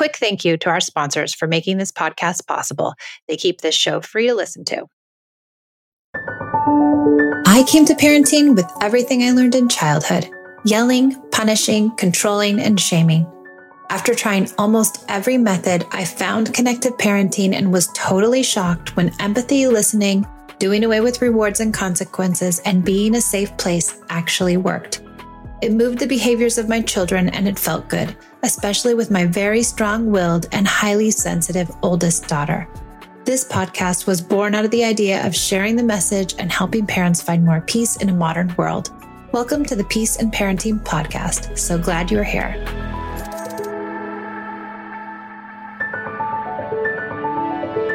quick thank you to our sponsors for making this podcast possible. They keep this show free to listen to. I came to parenting with everything I learned in childhood yelling, punishing, controlling, and shaming. After trying almost every method, I found connected parenting and was totally shocked when empathy, listening, doing away with rewards and consequences, and being a safe place actually worked. It moved the behaviors of my children and it felt good, especially with my very strong willed and highly sensitive oldest daughter. This podcast was born out of the idea of sharing the message and helping parents find more peace in a modern world. Welcome to the Peace and Parenting Podcast. So glad you're here.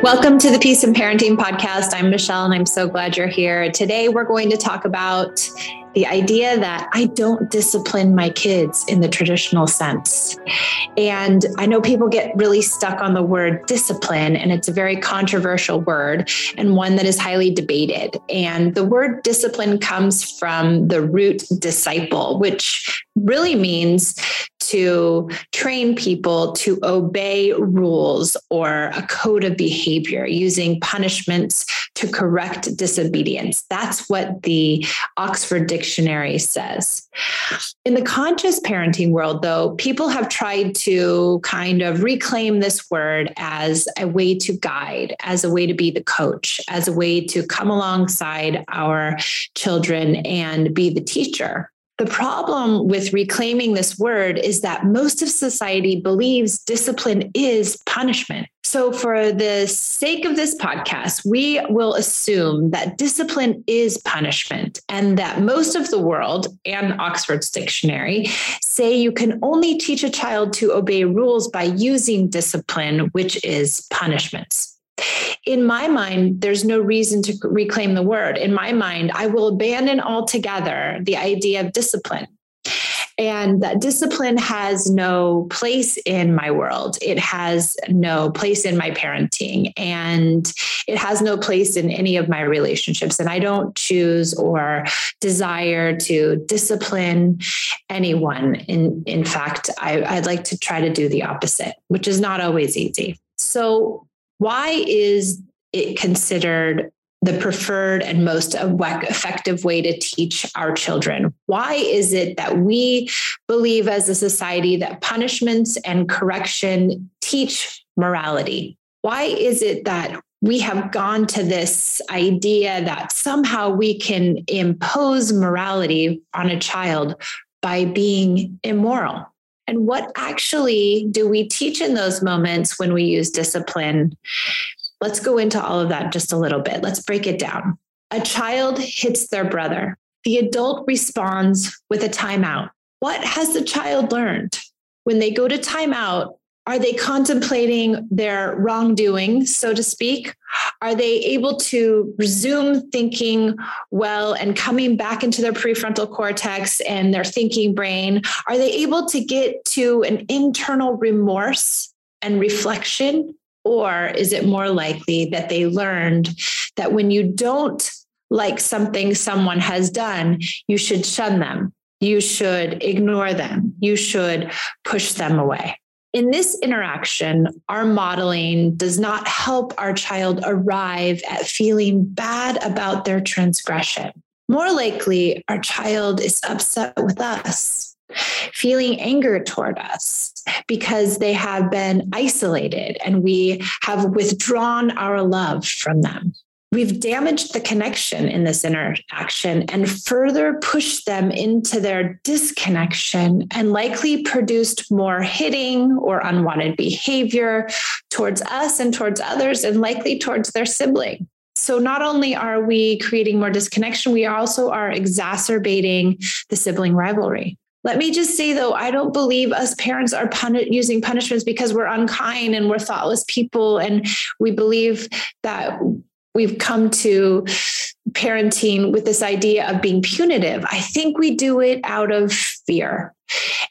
Welcome to the Peace and Parenting Podcast. I'm Michelle, and I'm so glad you're here. Today, we're going to talk about the idea that I don't discipline my kids in the traditional sense. And I know people get really stuck on the word discipline, and it's a very controversial word and one that is highly debated. And the word discipline comes from the root disciple, which really means to train people to obey rules or a code of behavior using punishments to correct disobedience. That's what the Oxford Dictionary says. In the conscious parenting world, though, people have tried to kind of reclaim this word as a way to guide, as a way to be the coach, as a way to come alongside our children and be the teacher. The problem with reclaiming this word is that most of society believes discipline is punishment. So, for the sake of this podcast, we will assume that discipline is punishment and that most of the world and Oxford's dictionary say you can only teach a child to obey rules by using discipline, which is punishments in my mind, there's no reason to reclaim the word. In my mind, I will abandon altogether the idea of discipline. And that discipline has no place in my world. It has no place in my parenting and it has no place in any of my relationships. And I don't choose or desire to discipline anyone. In, in fact, I, I'd like to try to do the opposite, which is not always easy. So, why is it considered the preferred and most effective way to teach our children? Why is it that we believe as a society that punishments and correction teach morality? Why is it that we have gone to this idea that somehow we can impose morality on a child by being immoral? And what actually do we teach in those moments when we use discipline? Let's go into all of that just a little bit. Let's break it down. A child hits their brother. The adult responds with a timeout. What has the child learned? When they go to timeout, are they contemplating their wrongdoing, so to speak? Are they able to resume thinking well and coming back into their prefrontal cortex and their thinking brain? Are they able to get to an internal remorse and reflection? Or is it more likely that they learned that when you don't like something someone has done, you should shun them, you should ignore them, you should push them away? In this interaction, our modeling does not help our child arrive at feeling bad about their transgression. More likely, our child is upset with us, feeling anger toward us because they have been isolated and we have withdrawn our love from them. We've damaged the connection in this interaction and further pushed them into their disconnection and likely produced more hitting or unwanted behavior towards us and towards others, and likely towards their sibling. So not only are we creating more disconnection, we also are exacerbating the sibling rivalry. Let me just say though, I don't believe us parents are using punishments because we're unkind and we're thoughtless people. And we believe that we've come to parenting with this idea of being punitive. I think we do it out of fear.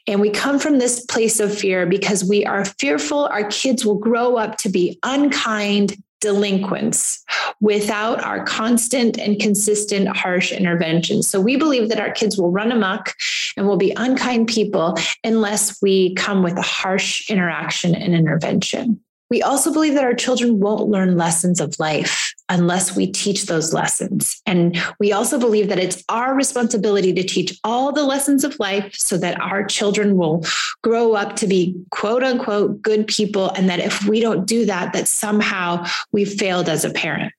And we come from this place of fear because we are fearful our kids will grow up to be unkind, delinquents without our constant and consistent harsh interventions. So we believe that our kids will run amok and will be unkind people unless we come with a harsh interaction and intervention. We also believe that our children won't learn lessons of life unless we teach those lessons. And we also believe that it's our responsibility to teach all the lessons of life so that our children will grow up to be quote unquote good people. And that if we don't do that, that somehow we've failed as a parent.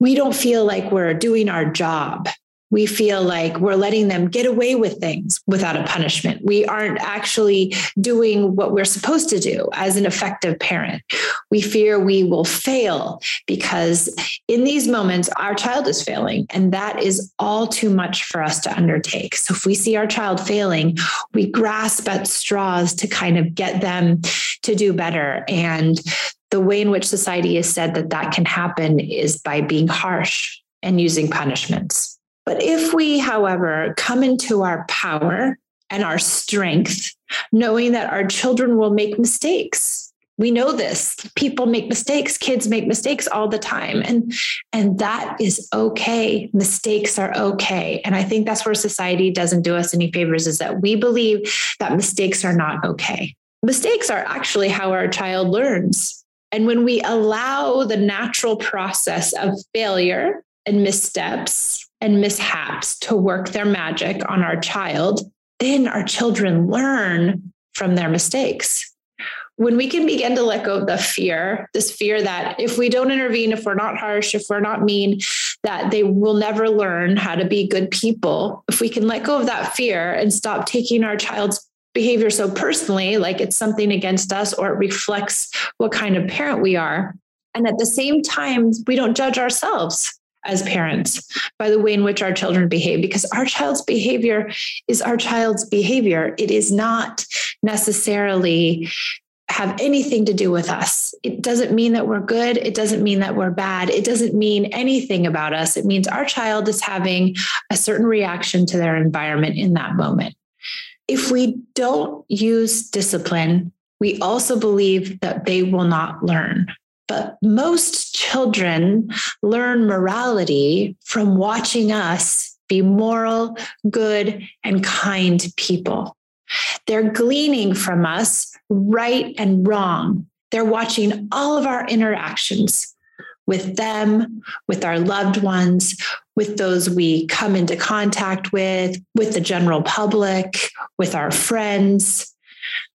We don't feel like we're doing our job we feel like we're letting them get away with things without a punishment. We aren't actually doing what we're supposed to do as an effective parent. We fear we will fail because in these moments, our child is failing, and that is all too much for us to undertake. So if we see our child failing, we grasp at straws to kind of get them to do better. And the way in which society has said that that can happen is by being harsh and using punishments. But if we, however, come into our power and our strength, knowing that our children will make mistakes, we know this. People make mistakes. Kids make mistakes all the time. And and that is okay. Mistakes are okay. And i think that's where society doesn't do us any favors is that we believe that mistakes are not okay. Mistakes are actually how our child learns. And when we allow the natural process of failure and missteps and mishaps to work their magic on our child, then our children learn from their mistakes. When we can begin to let go of the fear, this fear that if we don't intervene, if we're not harsh, if we're not mean, that they will never learn how to be good people. If we can let go of that fear and stop taking our child's behavior so personally, like it's something against us or it reflects what kind of parent we are. And at the same time, we don't judge ourselves as parents by the way in which our children behave because our child's behavior is our child's behavior it is not necessarily have anything to do with us. It doesn't mean that we're good. It doesn't mean that we're bad. It doesn't mean anything about us. It means our child is having a certain reaction to their environment in that moment. If we don't use discipline, we also believe that they will not learn. But most children learn morality from watching us be moral, good, and kind people. They're gleaning from us right and wrong. They're watching all of our interactions with them, with our loved ones, with those we come into contact with, with the general public, with our friends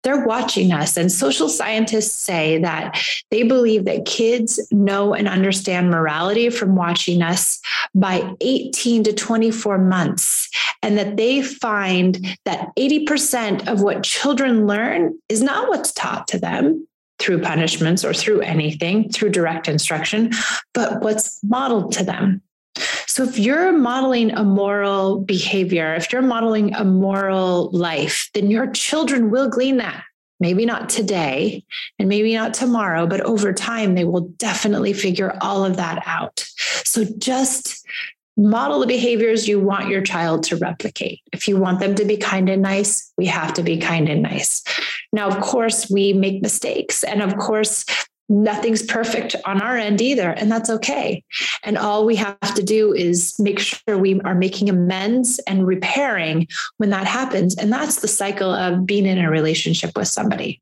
they're watching us. And social scientists say that they believe that kids know and understand morality from watching us by 18 to 24 months. And that they find that 80% of what children learn is not what's taught to them through punishments or through anything, through direct instruction, but what's modeled to them. So if you're modeling a moral behavior, if you're modeling a moral life, then your children will glean that. Maybe not today and maybe not tomorrow, but over time, they will definitely figure all of that out. So just model the behaviors you want your child to replicate. If you want them to be kind and nice, we have to be kind and nice. Now, of course, we make mistakes. And of course, nothing's perfect on our end either and that's okay and all we have to do is make sure we are making amends and repairing when that happens and that's the cycle of being in a relationship with somebody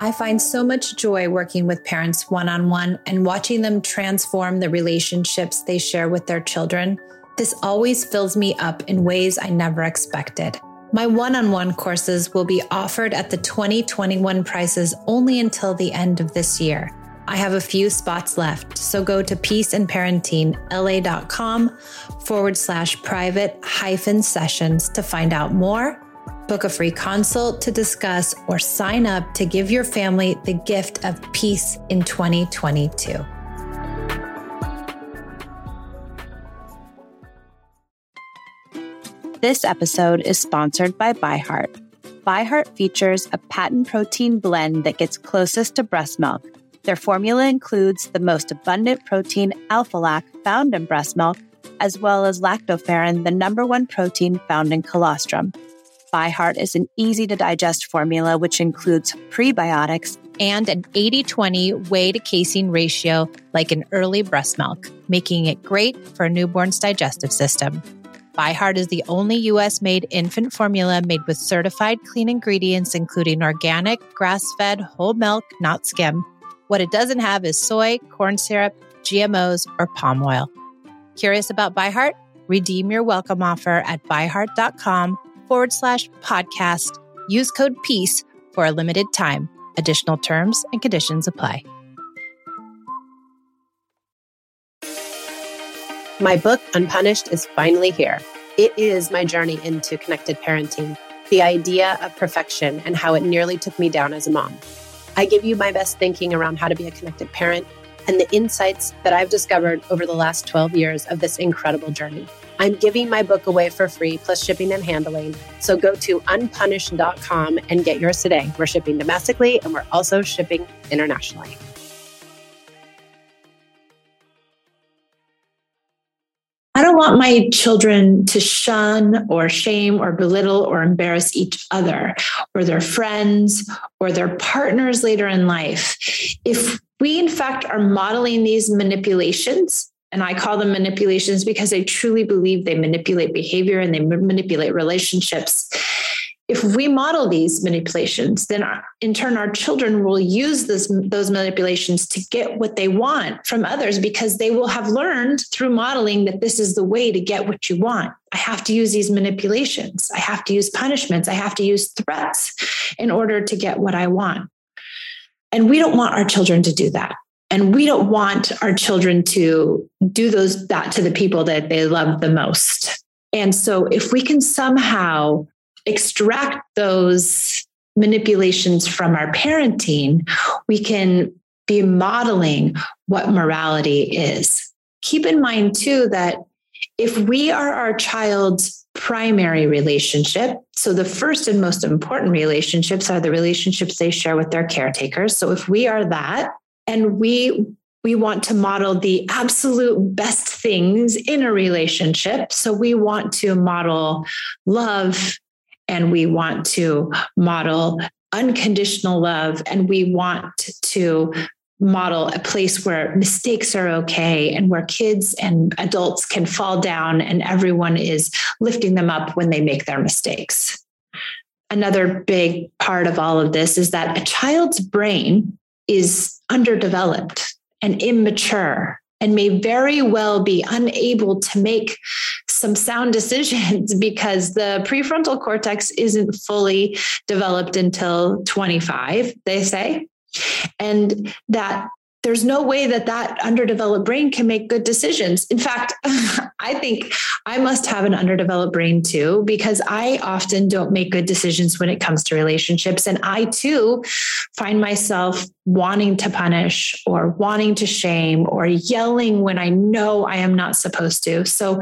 I find so much joy working with parents one on one and watching them transform the relationships they share with their children. This always fills me up in ways I never expected. My one on one courses will be offered at the 2021 prices only until the end of this year. I have a few spots left, so go to peaceandparentingla.com forward slash private hyphen sessions to find out more, book a free consult to discuss, or sign up to give your family the gift of peace in 2022. This episode is sponsored by ByHeart. ByHeart features a patent protein blend that gets closest to breast milk their formula includes the most abundant protein alpha lac found in breast milk, as well as lactoferrin, the number one protein found in colostrum. ByHeart is an easy to digest formula which includes prebiotics and an 80 20 whey to casein ratio like an early breast milk, making it great for a newborn's digestive system. ByHeart is the only US made infant formula made with certified clean ingredients, including organic, grass fed, whole milk, not skim. What it doesn't have is soy, corn syrup, GMOs, or palm oil. Curious about ByHeart? Redeem your welcome offer at byheart.com forward slash podcast. Use code PEACE for a limited time. Additional terms and conditions apply. My book, Unpunished, is finally here. It is my journey into connected parenting, the idea of perfection, and how it nearly took me down as a mom. I give you my best thinking around how to be a connected parent and the insights that I've discovered over the last 12 years of this incredible journey. I'm giving my book away for free, plus shipping and handling. So go to unpunished.com and get yours today. We're shipping domestically and we're also shipping internationally. My children to shun or shame or belittle or embarrass each other or their friends or their partners later in life. If we, in fact, are modeling these manipulations, and I call them manipulations because I truly believe they manipulate behavior and they manipulate relationships if we model these manipulations, then in turn, our children will use this, those manipulations to get what they want from others because they will have learned through modeling that this is the way to get what you want. I have to use these manipulations. I have to use punishments. I have to use threats in order to get what I want. And we don't want our children to do that. And we don't want our children to do those that to the people that they love the most. And so if we can somehow extract those manipulations from our parenting, we can be modeling what morality is. Keep in mind, too, that if we are our child's primary relationship, so the first and most important relationships are the relationships they share with their caretakers. So if we are that, and we we want to model the absolute best things in a relationship. So we want to model love and we want to model unconditional love and we want to model a place where mistakes are okay and where kids and adults can fall down and everyone is lifting them up when they make their mistakes. Another big part of all of this is that a child's brain is underdeveloped and immature and may very well be unable to make some sound decisions because the prefrontal cortex isn't fully developed until 25, they say. And that there's no way that that underdeveloped brain can make good decisions. In fact, I think I must have an underdeveloped brain too, because I often don't make good decisions when it comes to relationships. And I too find myself wanting to punish or wanting to shame or yelling when I know I am not supposed to. So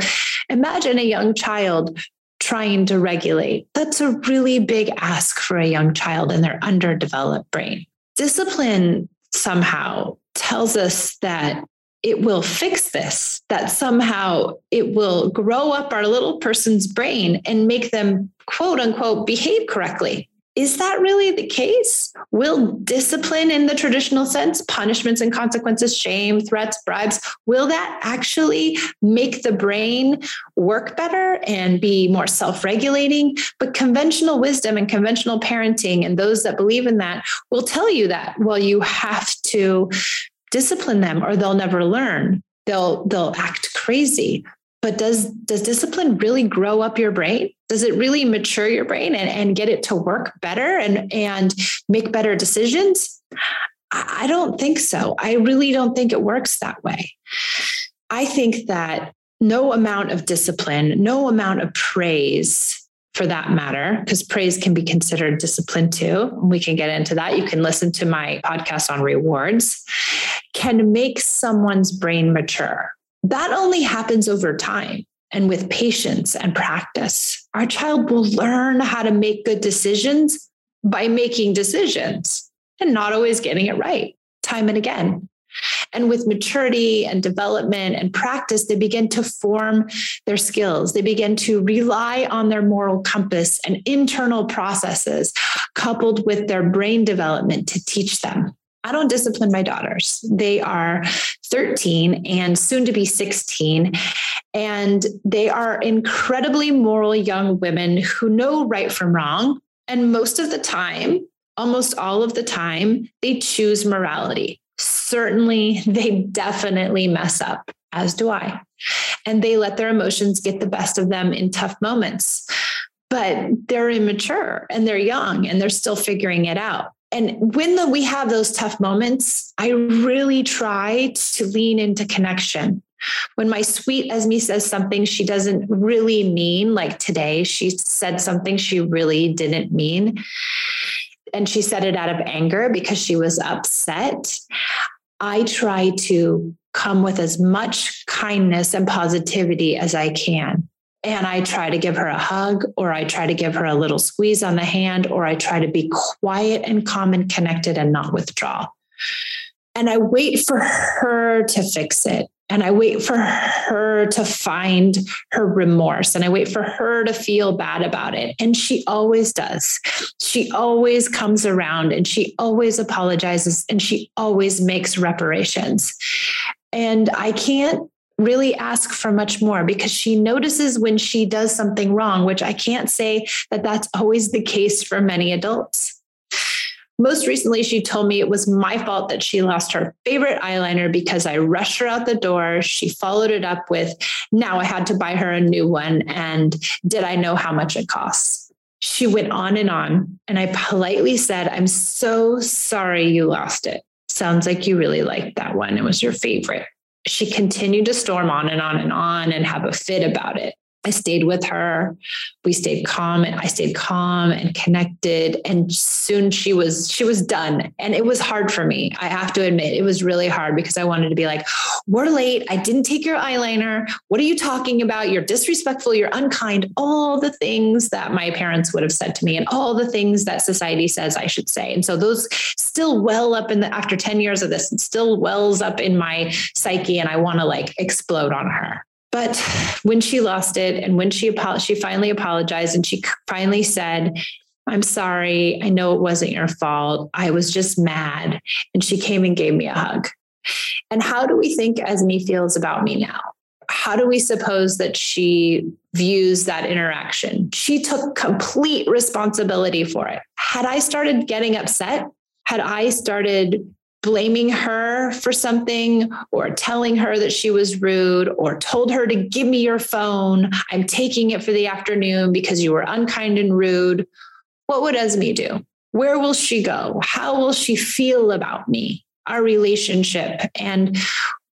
imagine a young child trying to regulate. That's a really big ask for a young child in their underdeveloped brain. Discipline somehow tells us that it will fix this, that somehow it will grow up our little person's brain and make them, quote unquote, behave correctly. Is that really the case? Will discipline in the traditional sense, punishments and consequences, shame, threats, bribes, will that actually make the brain work better and be more self regulating? But conventional wisdom and conventional parenting, and those that believe in that, will tell you that, well, you have to discipline them or they'll never learn. They'll, they'll act crazy but does does discipline really grow up your brain? Does it really mature your brain and, and get it to work better and and make better decisions? I don't think so. I really don't think it works that way. I think that no amount of discipline no amount of praise for that matter, because praise can be considered discipline too. We can get into that. You can listen to my podcast on rewards, can make someone's brain mature that only happens over time and with patience and practice. Our child will learn how to make good decisions by making decisions and not always getting it right time and again. And with maturity and development and practice, they begin to form their skills. They begin to rely on their moral compass and internal processes coupled with their brain development to teach them. I don't discipline my daughters. They are 13 and soon to be 16. And they are incredibly moral young women who know right from wrong. And most of the time, almost all of the time, they choose morality. Certainly, they definitely mess up, as do I. And they let their emotions get the best of them in tough moments. But they're immature and they're young and they're still figuring it out. And when the, we have those tough moments, I really try to lean into connection. When my sweet Esme says something she doesn't really mean, like today, she said something she really didn't mean and she said it out of anger because she was upset. I try to come with as much kindness and positivity as I can. And I try to give her a hug, or I try to give her a little squeeze on the hand, or I try to be quiet and calm and connected and not withdraw. And I wait for her to fix it and I wait for her to find her remorse and I wait for her to feel bad about it. And she always does. She always comes around and she always apologizes and she always makes reparations. And I can't really ask for much more because she notices when she does something wrong, which I can't say that that's always the case for many adults. Most recently, she told me it was my fault that she lost her favorite eyeliner because I rushed her out the door. She followed it up with, now I had to buy her a new one. And did I know how much it costs? She went on and on. And I politely said, I'm so sorry you lost it. Sounds like you really liked that one. It was your favorite. She continued to storm on and on and on and have a fit about it. I stayed with her. We stayed calm and I stayed calm and connected. And soon she was, she was done. And it was hard for me. I have to admit, it was really hard because I wanted to be like, we're late. I didn't take your eyeliner. What are you talking about? You're disrespectful. You're unkind. All the things that my parents would have said to me and all the things that society says I should say. And so those still well up in the, after 10 years of this, it still wells up in my psyche. And I want to like explode on her. But when she lost it and when she she finally apologized and she finally said, I'm sorry. I know it wasn't your fault. I was just mad. And she came and gave me a hug. And how do we think Esme feels about me now? How do we suppose that she views that interaction? She took complete responsibility for it. Had I started getting upset, had I started blaming her for something or telling her that she was rude or told her to give me your phone. I'm taking it for the afternoon because you were unkind and rude. What would Esme do? Where will she go? How will she feel about me, our relationship? And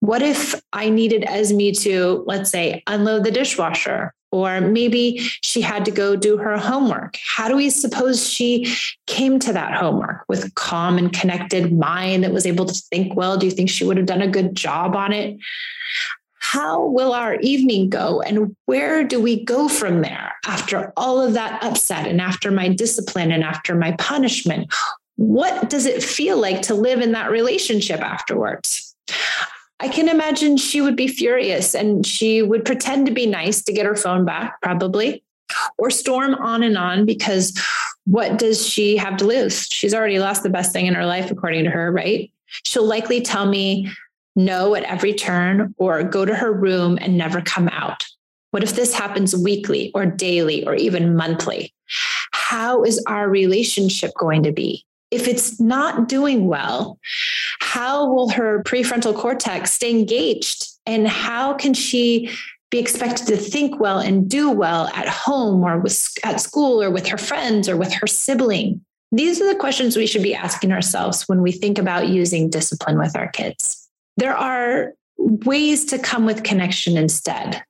what if I needed Esme to, let's say, unload the dishwasher or maybe she had to go do her homework. How do we suppose she came to that homework with calm and connected mind that was able to think well? Do you think she would have done a good job on it? How will our evening go? And where do we go from there after all of that upset and after my discipline and after my punishment? What does it feel like to live in that relationship afterwards? I can imagine she would be furious and she would pretend to be nice to get her phone back, probably, or storm on and on because what does she have to lose? She's already lost the best thing in her life, according to her, right? She'll likely tell me no at every turn or go to her room and never come out. What if this happens weekly or daily or even monthly? How is our relationship going to be? if it's not doing well, how will her prefrontal cortex stay engaged? And how can she be expected to think well and do well at home or with, at school or with her friends or with her sibling? These are the questions we should be asking ourselves when we think about using discipline with our kids. There are ways to come with connection instead.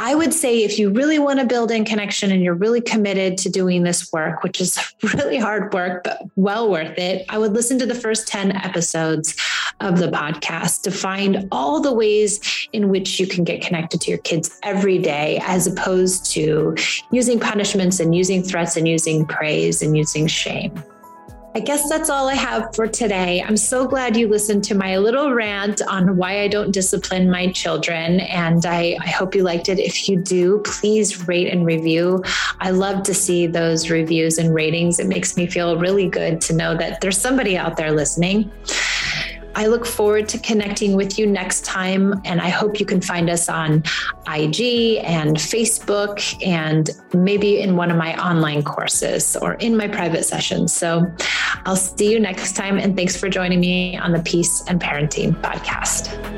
I would say if you really want to build in connection and you're really committed to doing this work, which is really hard work, but well worth it, I would listen to the first 10 episodes of the podcast to find all the ways in which you can get connected to your kids every day, as opposed to using punishments and using threats and using praise and using shame. I guess that's all I have for today. I'm so glad you listened to my little rant on why I don't discipline my children. And I, I hope you liked it. If you do, please rate and review. I love to see those reviews and ratings. It makes me feel really good to know that there's somebody out there listening. I look forward to connecting with you next time. And I hope you can find us on IG and Facebook and maybe in one of my online courses or in my private sessions. So I'll see you next time. And thanks for joining me on the Peace and Parenting podcast.